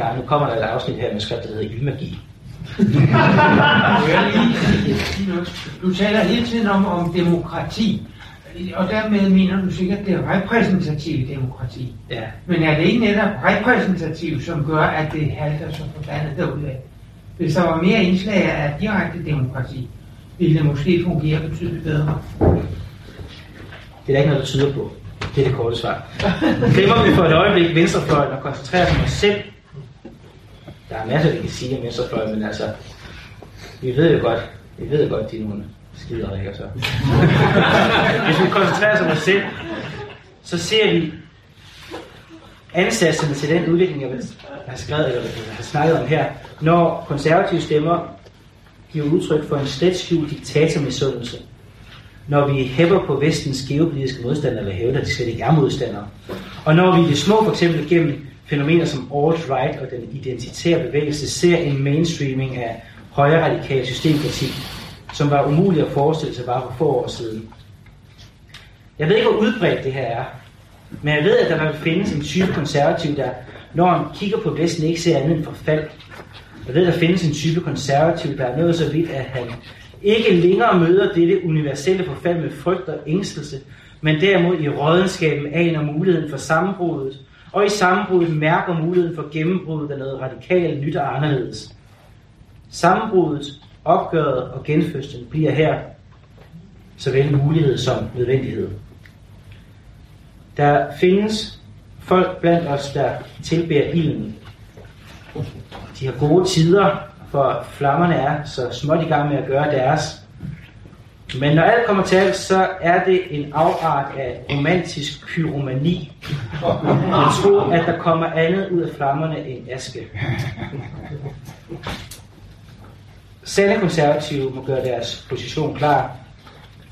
Gang, nu kommer der et afsnit her med skrift, der hedder Ildmagi. du taler hele tiden om, om demokrati, og dermed mener du sikkert det repræsentative demokrati. Ja. Men er det ikke netop repræsentativt, som gør, at det halter så forbandet derudad? Hvis der var mere indslag af direkte demokrati, ville det måske fungere betydeligt bedre. Det er der ikke noget, der tyder på. Det er det korte svar. Glemmer vi for et øjeblik venstrefløjen og koncentrerer os om os selv. Der er masser, vi kan sige om venstrefløjen, men altså, vi ved jo godt, vi ved jo godt, de er nogle skider ikke så. Hvis vi koncentrerer os om os selv, så ser vi ansatserne til den udvikling, jeg har skrevet, eller har snakket om her, når konservative stemmer giver udtryk for en slet skjult diktatormisundelse, når vi hæpper på vestens geopolitiske modstandere, eller hævder, at de slet ikke er modstandere. Og når vi i det små, for eksempel gennem fænomener som alt-right og den identitære bevægelse, ser en mainstreaming af højre radikal systemkritik, som var umuligt at forestille sig bare for få år siden. Jeg ved ikke, hvor udbredt det her er, men jeg ved, at der vil findes en type konservativ, der, når han kigger på Vesten, ikke ser andet end forfald. Jeg ved, at der findes en type konservativ, der er nået så vidt, at han ikke længere møder dette universelle forfald med frygt og ængstelse, men derimod i rådenskaben aner muligheden for sammenbruddet, og i sammenbruddet mærker muligheden for gennembruddet af noget radikalt nyt og anderledes. Sammenbruddet, opgøret og genfødslen bliver her såvel mulighed som nødvendighed. Der findes folk blandt os, der tilbærer ilden. De har gode tider, for flammerne er så småt i gang med at gøre deres. Men når alt kommer til alt, så er det en afart af romantisk pyromani. Jeg tror, at der kommer andet ud af flammerne end aske. Sande konservative må gøre deres position klar,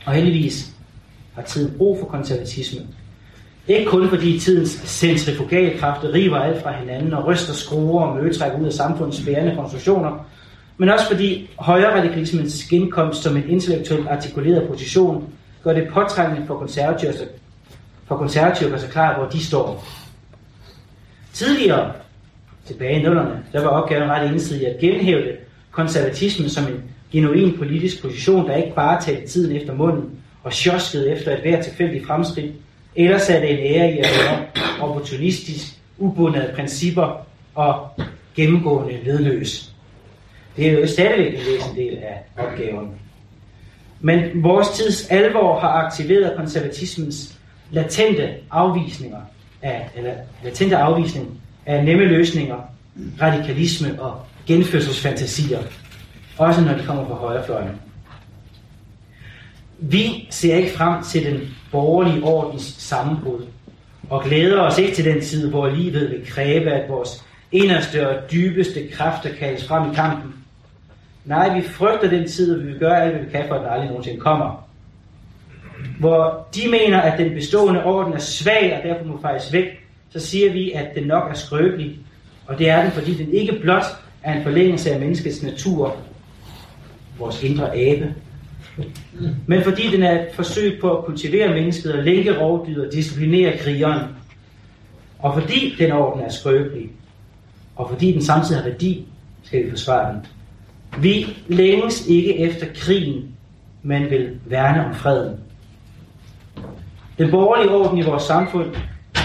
og heldigvis har tiden brug for konservatisme. Ikke kun fordi tidens centrifugalkræfter river alt fra hinanden og ryster skruer og møgetrækker ud af samfundets bærende konstruktioner, men også fordi højre radikalismens genkomst som en intellektuelt artikuleret position gør det påtrængende for konservative, for konservative at så klar, hvor de står. Tidligere, tilbage i nullerne, der var opgaven ret ensidig at genhævde konservatismen som en genuin politisk position, der ikke bare talte tiden efter munden og sjoskede efter et hvert tilfældigt fremskridt, eller satte en ære i at være opportunistisk, ubundet af principper og gennemgående ledløs. Det er jo stadigvæk en væsentlig del af opgaven. Men vores tids alvor har aktiveret konservatismens latente afvisninger af, eller latente afvisning af nemme løsninger, radikalisme og genfødselsfantasier, også når de kommer fra højrefløjen. Vi ser ikke frem til den borgerlige ordens sammenbrud, og glæder os ikke til den tid, hvor livet vil kræve, at vores inderste og dybeste kræfter kaldes frem i kampen. Nej, vi frygter den tid, og vi vil gøre alt, hvad vi kan for, at den aldrig nogensinde kommer. Hvor de mener, at den bestående orden er svag, og derfor må fejres væk, så siger vi, at den nok er skrøbelig. Og det er den, fordi den ikke blot er en forlængelse af menneskets natur, vores indre abe, men fordi den er et forsøg på at kultivere mennesket og lænke rovdyr og disciplinere krigeren. Og fordi den orden er skrøbelig, og fordi den samtidig har værdi, skal vi forsvare den. Vi længes ikke efter krigen, men vil værne om freden. Den borgerlige orden i vores samfund,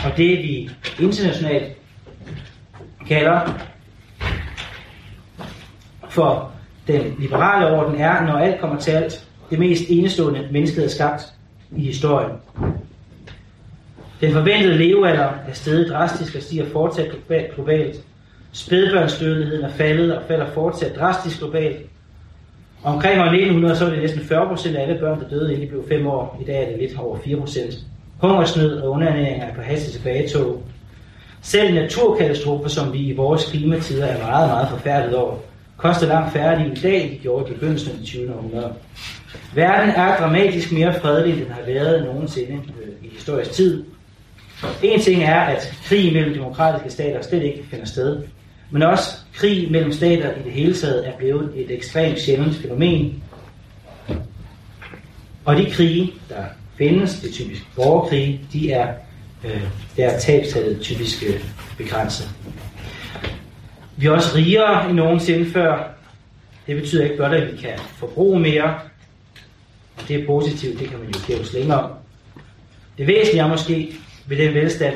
og det vi internationalt kalder for den liberale orden, er, når alt kommer til alt, det mest enestående mennesket er skabt i historien. Den forventede levealder er steget drastisk og stiger fortsat globalt. Spædbørnsdødeligheden er faldet og falder fortsat drastisk globalt. Omkring år 1900 så var det næsten 40 procent af alle børn, der døde, inden de blev 5 år. I dag er det lidt over 4 procent. Hungersnød og underernæring er på hastigt tilbagetog. Selv naturkatastrofer, som vi i vores klimatider er meget, meget forfærdet over, koster langt færre i dag, end de gjorde i begyndelsen af det 20. århundrede. Verden er dramatisk mere fredelig, end den har været nogensinde øh, i historisk tid. En ting er, at krig mellem demokratiske stater slet ikke finder sted, men også krig mellem stater i det hele taget er blevet et ekstremt sjældent fænomen. Og de krige, der findes, det er typisk borgerkrige, de er, øh, der er tabstallet typisk øh, begrænset. Vi er også rigere end nogensinde før. Det betyder ikke blot, at vi kan forbruge mere. Og det er positivt, det kan man jo kæve længere om. Det væsentlige er måske ved den velstand,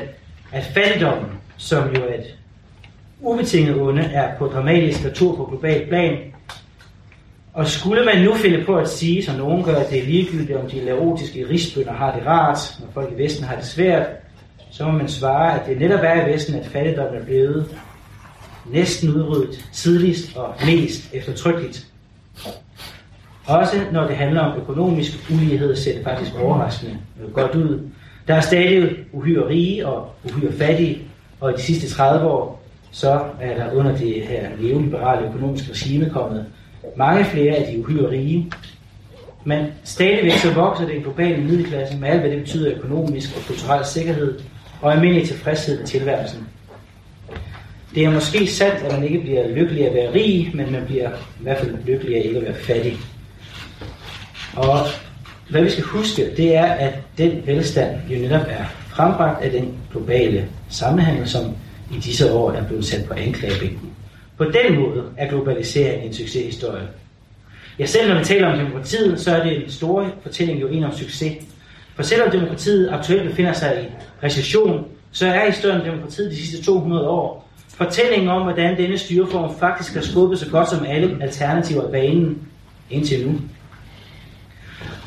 at fattigdommen, som jo er et ubetinget onde, er på dramatisk natur på global plan. Og skulle man nu finde på at sige, som nogen gør, at det er ligegyldigt, om de laotiske rigsbønder har det rart, når folk i Vesten har det svært, så må man svare, at det netop er i Vesten, at fattigdommen er blevet næsten udryddet tidligst og mest eftertrykkeligt. Også når det handler om økonomisk ulighed, ser det faktisk overraskende godt ud. Der er stadig uhyre rige og uhyre fattige, og i de sidste 30 år, så er der under det her neoliberale økonomiske regime kommet mange flere af de uhyre rige. Men stadigvæk så vokser den globale middelklasse med alt, hvad det betyder økonomisk og kulturel sikkerhed og almindelig tilfredshed med tilværelsen. Det er måske sandt, at man ikke bliver lykkelig at være rig, men man bliver i hvert fald lykkelig at ikke at være fattig. Og hvad vi skal huske, det er, at den velstand jo netop er frembragt af den globale sammenhæng, som i disse år er blevet sat på anklagebænken. På den måde er globaliseringen en succeshistorie. Ja, selv når vi taler om demokratiet, så er det en stor fortælling jo en om succes. For selvom demokratiet aktuelt befinder sig i recession, så er historien om demokratiet de sidste 200 år fortællingen om, hvordan denne styreform faktisk har skubbet så godt som alle alternativer af banen indtil nu.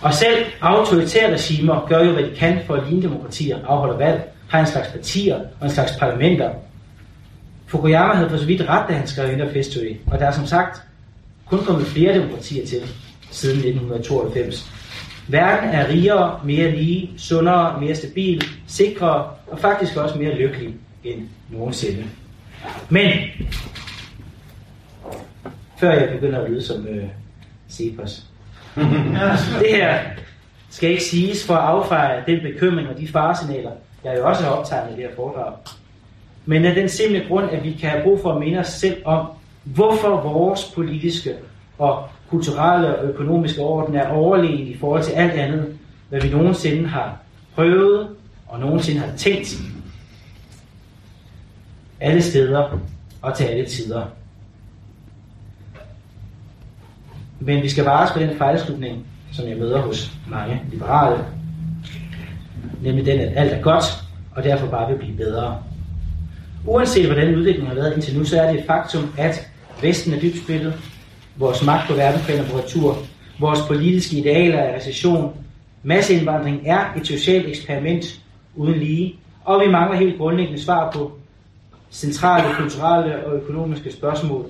Og selv autoritære regimer gør jo, hvad de kan for at ligne demokratier afholder valg, har en slags partier og en slags parlamenter. Fukuyama havde for så vidt ret, da han skrev Inter History, og der er som sagt kun kommet flere demokratier til siden 1992. Verden er rigere, mere lige, sundere, mere stabil, sikrere og faktisk også mere lykkelig end nogensinde. Men, før jeg begynder at lyde som øh, Cepos, det her skal ikke siges for at affeje den bekymring og de faresignaler, jeg jo også har optegnet i det her foredrag. Men af den simple grund, at vi kan have brug for at minde os selv om, hvorfor vores politiske og kulturelle og økonomiske orden er overlegen i forhold til alt andet, hvad vi nogensinde har prøvet og nogensinde har tænkt alle steder og til alle tider. Men vi skal vares på den fejlslutning, som jeg møder hos mange liberale, nemlig den, at alt er godt, og derfor bare vil blive bedre. Uanset hvordan udviklingen har været indtil nu, så er det et faktum, at Vesten er dybt splittet. vores magt på verdensplan er på retur, vores politiske idealer er recession, masseindvandring er et socialt eksperiment uden lige, og vi mangler helt grundlæggende svar på centrale kulturelle og økonomiske spørgsmål.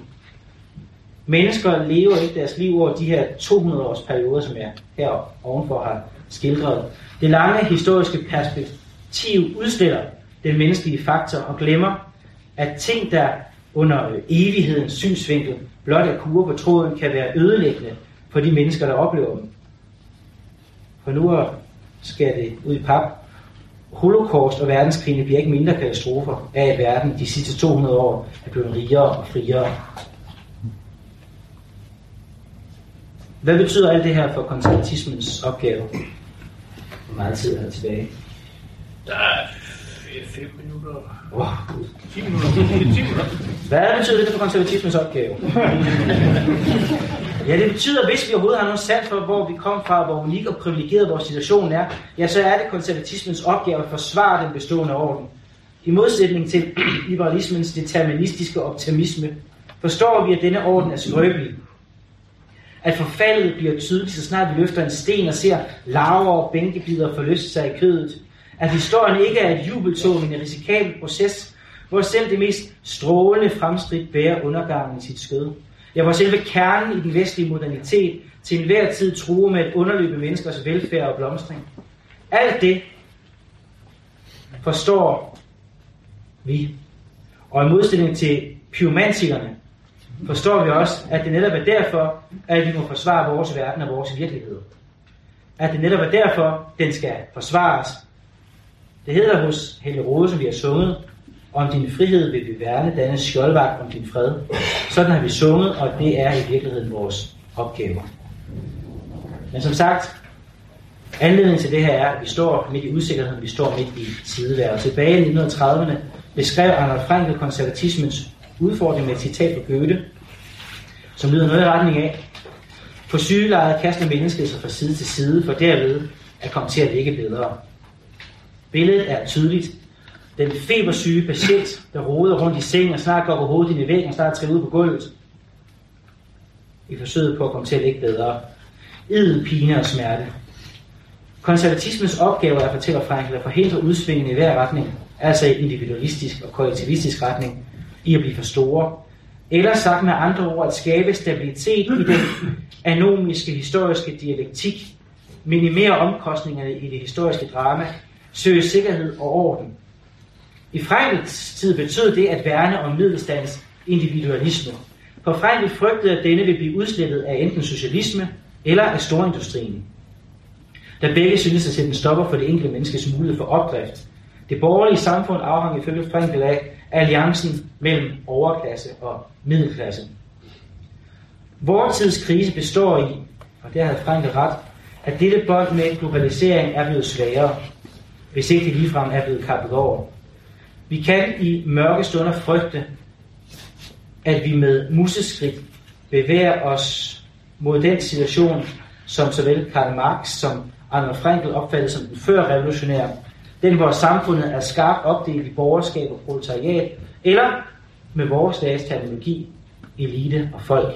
Mennesker lever ikke deres liv over de her 200 års perioder, som jeg her ovenfor har skildret. Det lange historiske perspektiv udstiller den menneskelige faktor og glemmer, at ting, der under øh, evighedens synsvinkel blot er kurve på tråden, kan være ødelæggende for de mennesker, der oplever dem. For nu skal det ud i pap. Holocaust og verdenskrigene bliver ikke mindre katastrofer af, at verden de sidste 200 år er blevet rigere og friere. Hvad betyder alt det her for konservatismens opgave? Hvor meget tid er der tilbage? Der er 5 minutter. Wow. 10 minutter. 10 minutter. Hvad betyder det for konservatismens opgave? ja, det betyder, hvis vi overhovedet har nogen sand for, hvor vi kom fra, hvor unik og privilegeret vores situation er, ja, så er det konservatismens opgave at forsvare den bestående orden. I modsætning til liberalismens deterministiske optimisme, forstår vi, at denne orden er skrøbelig. At forfaldet bliver tydeligt, så snart vi løfter en sten og ser larver og bænkebider forlyste sig i kødet. At historien ikke er et jubeltog, men en risikabel proces, hvor selv det mest strålende fremskridt bærer undergangen i sit skød. Ja, hvor selve kernen i den vestlige modernitet til enhver tid truer med at underløbe menneskers velfærd og blomstring. Alt det forstår vi. Og i modstilling til pyromantikerne, forstår vi også, at det netop er derfor, at vi må forsvare vores verden og vores virkelighed. At det netop er derfor, den skal forsvares. Det hedder hos Helge Rode, som vi har sunget, om din frihed vil vi værne, danne skjoldvagt om din fred. Sådan har vi sunget, og det er i virkeligheden vores opgave. Men som sagt, anledningen til det her er, at vi står midt i usikkerheden, vi står midt i tidevær. Og tilbage i 1930'erne beskrev Arnold Frankl konservatismens udfordring med et citat fra Goethe, som lyder noget i retning af, på sygelejet kaster mennesket sig fra side til side, for derved at komme til at ligge bedre. Billedet er tydeligt. Den febersyge patient, der roder rundt i sengen og snart går på hovedet ind i væggen og snart træder ud på gulvet. I forsøget på at komme til at ligge bedre. Idel, pine og smerte. Konservatismens opgave er, fortæller Frankl, at forhindre udsvingene i hver retning, altså i individualistisk og kollektivistisk retning, i at blive for store. Eller sagt med andre ord, at skabe stabilitet i den anomiske historiske dialektik, minimere omkostningerne i det historiske drama, søge sikkerhed og orden. I Frankls tid betød det at værne om middelstands individualisme. For Frankl frygtede, at denne ville blive udslettet af enten socialisme eller af storindustrien. Da begge synes at sætte en stopper for det enkelte menneskes mulighed for opdrift. Det borgerlige samfund afhang ifølge Frankl af alliancen mellem overklasse og middelklasse. Vores tids krise består i, og der havde Frankrig ret, at dette bånd med globalisering er blevet sværere, hvis ikke det ligefrem er blevet kappet over. Vi kan i mørke stunder frygte, at vi med museskridt bevæger os mod den situation, som såvel Karl Marx som Anna Frankl opfattede som den før revolutionære, den hvor samfundet er skarpt opdelt i borgerskab og proletariat, eller med vores dages terminologi, elite og folk.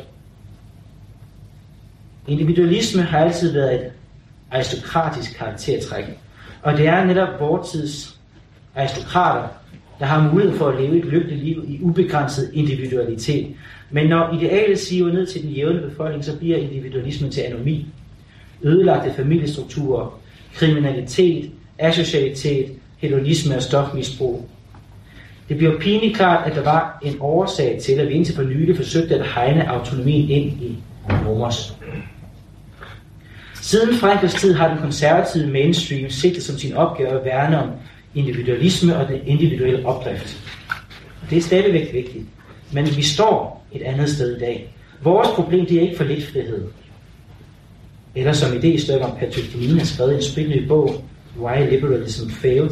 Individualisme har altid været et aristokratisk karaktertræk, og det er netop vores tids aristokrater, der har mulighed for at leve et lykkeligt liv i ubegrænset individualitet. Men når idealet siver ned til den jævne befolkning, så bliver individualismen til anomi. Ødelagte familiestrukturer, kriminalitet, asocialitet, hedonisme og stofmisbrug. Det bliver pinligt klart, at der var en årsag til, at vi indtil for nylig forsøgte at hegne autonomien ind i nomos. Siden Frankrigs tid har den konservative mainstream sigtet som sin opgave at værne om individualisme og den individuelle opdrift. Og Det er stadigvæk vigtigt. Men vi står et andet sted i dag. Vores problem det er ikke for lidt frihed. Eller som idéstykke om Patrick Deneen har skrevet en spændende bog, Why Liberalism Failed,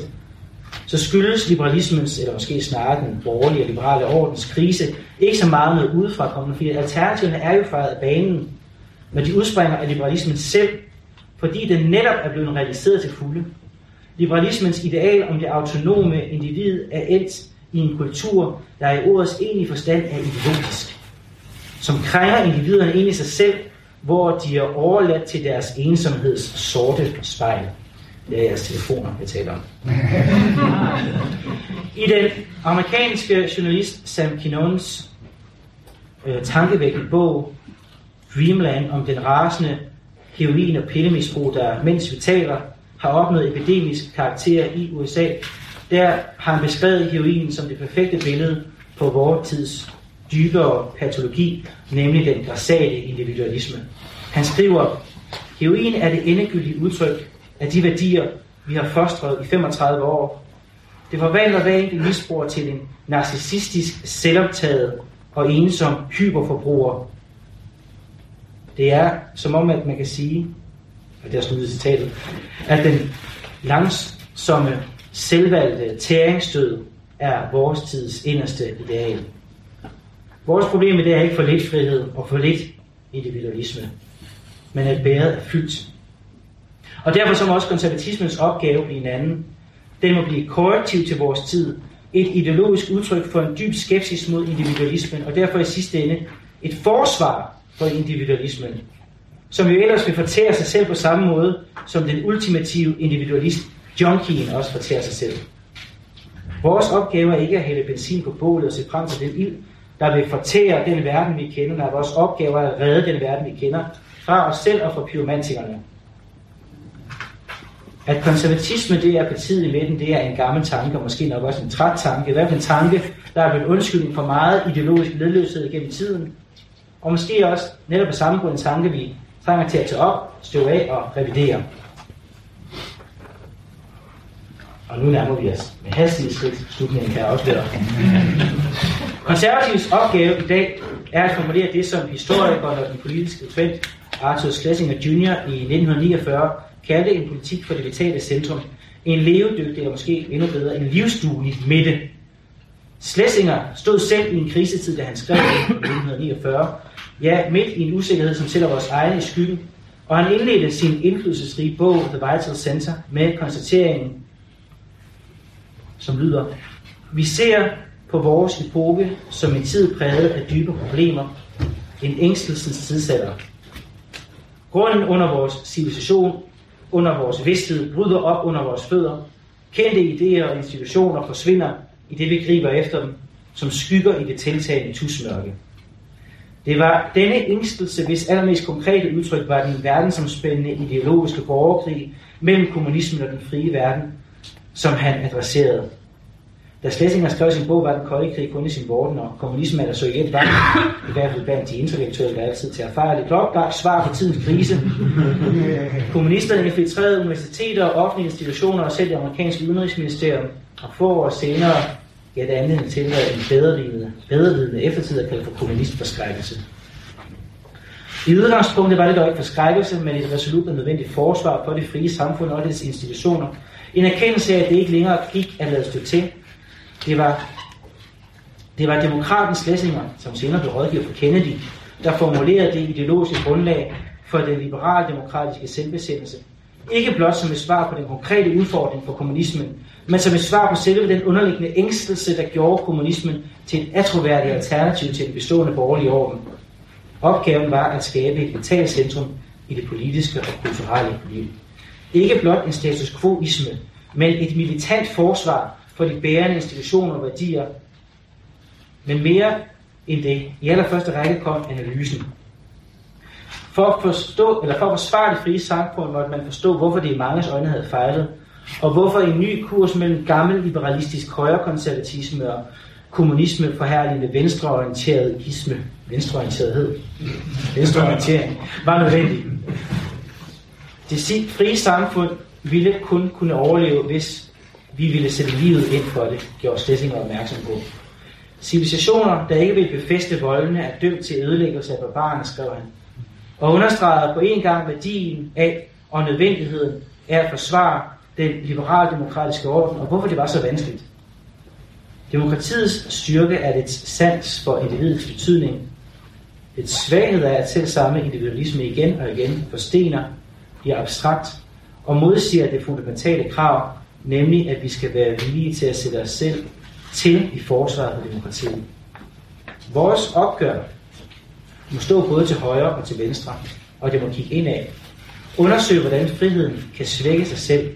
så skyldes liberalismens, eller måske snarere den borgerlige og liberale ordens krise, ikke så meget noget udefra kommende, fordi alternativerne er jo fejret af banen, men de udspringer af liberalismen selv, fordi den netop er blevet realiseret til fulde. Liberalismens ideal om det autonome individ er endt i en kultur, der i ordets egentlige forstand er ideologisk, som krænger individerne ind i sig selv, hvor de er overladt til deres ensomheds sorte spejl. Det er jeres telefoner, jeg taler om. I den amerikanske journalist Sam Kinons øh, tankevækkende bog Dreamland om den rasende heroin- og pillemisbrug, der mens vi taler, har opnået epidemisk karakter i USA, der har han beskrevet heroin som det perfekte billede på vores tids dybere patologi, nemlig den græsale individualisme. Han skriver, heroin er det endegyldige udtryk af de værdier, vi har fostret i 35 år. Det forvandler hver enkelt misbruger til en narcissistisk, selvoptaget og ensom hyperforbruger. Det er som om, at man kan sige, og det er sluttet citatet, at den langsomme, selvvalgte tæringsstød er vores tids inderste ideal. Vores problem det er ikke for lidt frihed og for lidt individualisme, men at bæret er fyldt. Og derfor som også konservatismens opgave i en anden. Den må blive korrektiv til vores tid, et ideologisk udtryk for en dyb skepsis mod individualismen, og derfor i sidste ende et forsvar for individualismen, som jo ellers vil fortære sig selv på samme måde, som den ultimative individualist junkien også fortærer sig selv. Vores opgave er ikke at hælde benzin på bålet og se frem til den ild, der vil fortære den verden, vi kender. når vores opgave er at redde den verden, vi kender, fra os selv og fra pyromantikerne. At konservatisme, det er partiet i midten, det er en gammel tanke, og måske nok også en træt tanke. I hvert fald en tanke, der er blevet undskyldning for meget ideologisk ledløshed gennem tiden. Og måske også netop på samme grund en tanke, vi trænger til at tage op, støve af og revidere. Og nu nærmer vi os med hastige skridt slutningen, kan jeg afsløre. Konservativs opgave i dag er at formulere det, som historikeren og den politiske trend Arthur Schlesinger Jr. i 1949 kaldte en politik for det vitale centrum. En levedygtig, eller måske endnu bedre, en livsduelig midte. Schlesinger stod selv i en krisetid, da han skrev i 1949, ja, midt i en usikkerhed, som sætter vores egne i skyggen, og han indledte sin indflydelsesrige bog, The Vital Center, med konstateringen, som lyder, vi ser på vores epoke som en tid præget af dybe problemer, en ængstelsens tidsalder. Grunden under vores civilisation, under vores vidsthed, bryder op under vores fødder. Kendte idéer og institutioner forsvinder i det, vi griber efter dem, som skygger i det tiltagende tusmørke. Det var denne ængstelse, hvis allermest konkrete udtryk var den verdensomspændende ideologiske borgerkrig mellem kommunismen og den frie verden, som han adresserede. Da Schlesinger skrev sin bog, var den kolde krig kun i sin vorden, og kommunismen eller Sovjet var i hvert fald blandt de intellektuelle, der altid til at fejre det svar på tidens krise. Kommunisterne infiltrerede universiteter, og offentlige institutioner og selv det amerikanske udenrigsministerium, og få år senere gav det anledning til, at en bedrevidende, bedrevidende eftertid er kaldt for kommunistforskrækkelse. I udgangspunktet var det dog ikke forskrækkelse, men et resolut og nødvendigt forsvar for det frie samfund og dets institutioner. En erkendelse af, at det ikke længere gik at lade stå til. Det var, det var demokraten Schlesinger, som senere blev rådgiver for Kennedy, der formulerede det ideologiske grundlag for den liberal-demokratiske selvbesættelse. Ikke blot som et svar på den konkrete udfordring for kommunismen, men som et svar på selve den underliggende ængstelse, der gjorde kommunismen til et atroværdigt alternativ til den bestående borgerlige orden. Opgaven var at skabe et vitalt centrum i det politiske og kulturelle liv. Ikke blot en status quo-isme, men et militant forsvar for de bærende institutioner og værdier. Men mere end det, i allerførste række kom analysen. For at, forstå, eller for at forsvare det frie samfund, måtte man forstå, hvorfor det i manges øjne havde fejlet, og hvorfor en ny kurs mellem gammel liberalistisk højrekonservatisme og kommunisme forhærligende venstreorienteret isme, venstreorienterethed, venstreorientering, var nødvendig. Det frie samfund ville kun kunne overleve, hvis vi ville sætte livet ind for det, gjorde Schlesinger opmærksom på. Civilisationer, der ikke vil befeste voldene, er dømt til ødelæggelse af barbarerne, skrev han. Og understregede på en gang værdien af og nødvendigheden af at forsvare den liberaldemokratiske orden, og hvorfor det var så vanskeligt. Demokratiets styrke er dets sans for individets betydning. Et svaghed er, at selv samme individualisme igen og igen forstener, bliver abstrakt og modsiger det fundamentale krav, nemlig at vi skal være villige til at sætte os selv til i forsvaret for demokratiet. Vores opgør må stå både til højre og til venstre, og det må kigge indad. Undersøge, hvordan friheden kan svække sig selv.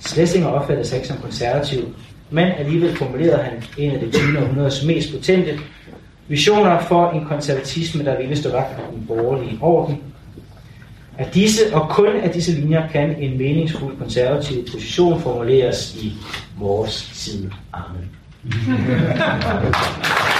Schlesinger opfattede sig ikke som konservativ, men alligevel formulerede han en af det 20. århundredes mest potente visioner for en konservatisme, der ville stå vagt om den borgerlige orden. Af disse, og kun af disse linjer kan en meningsfuld konservativ position formuleres i vores side. Amen.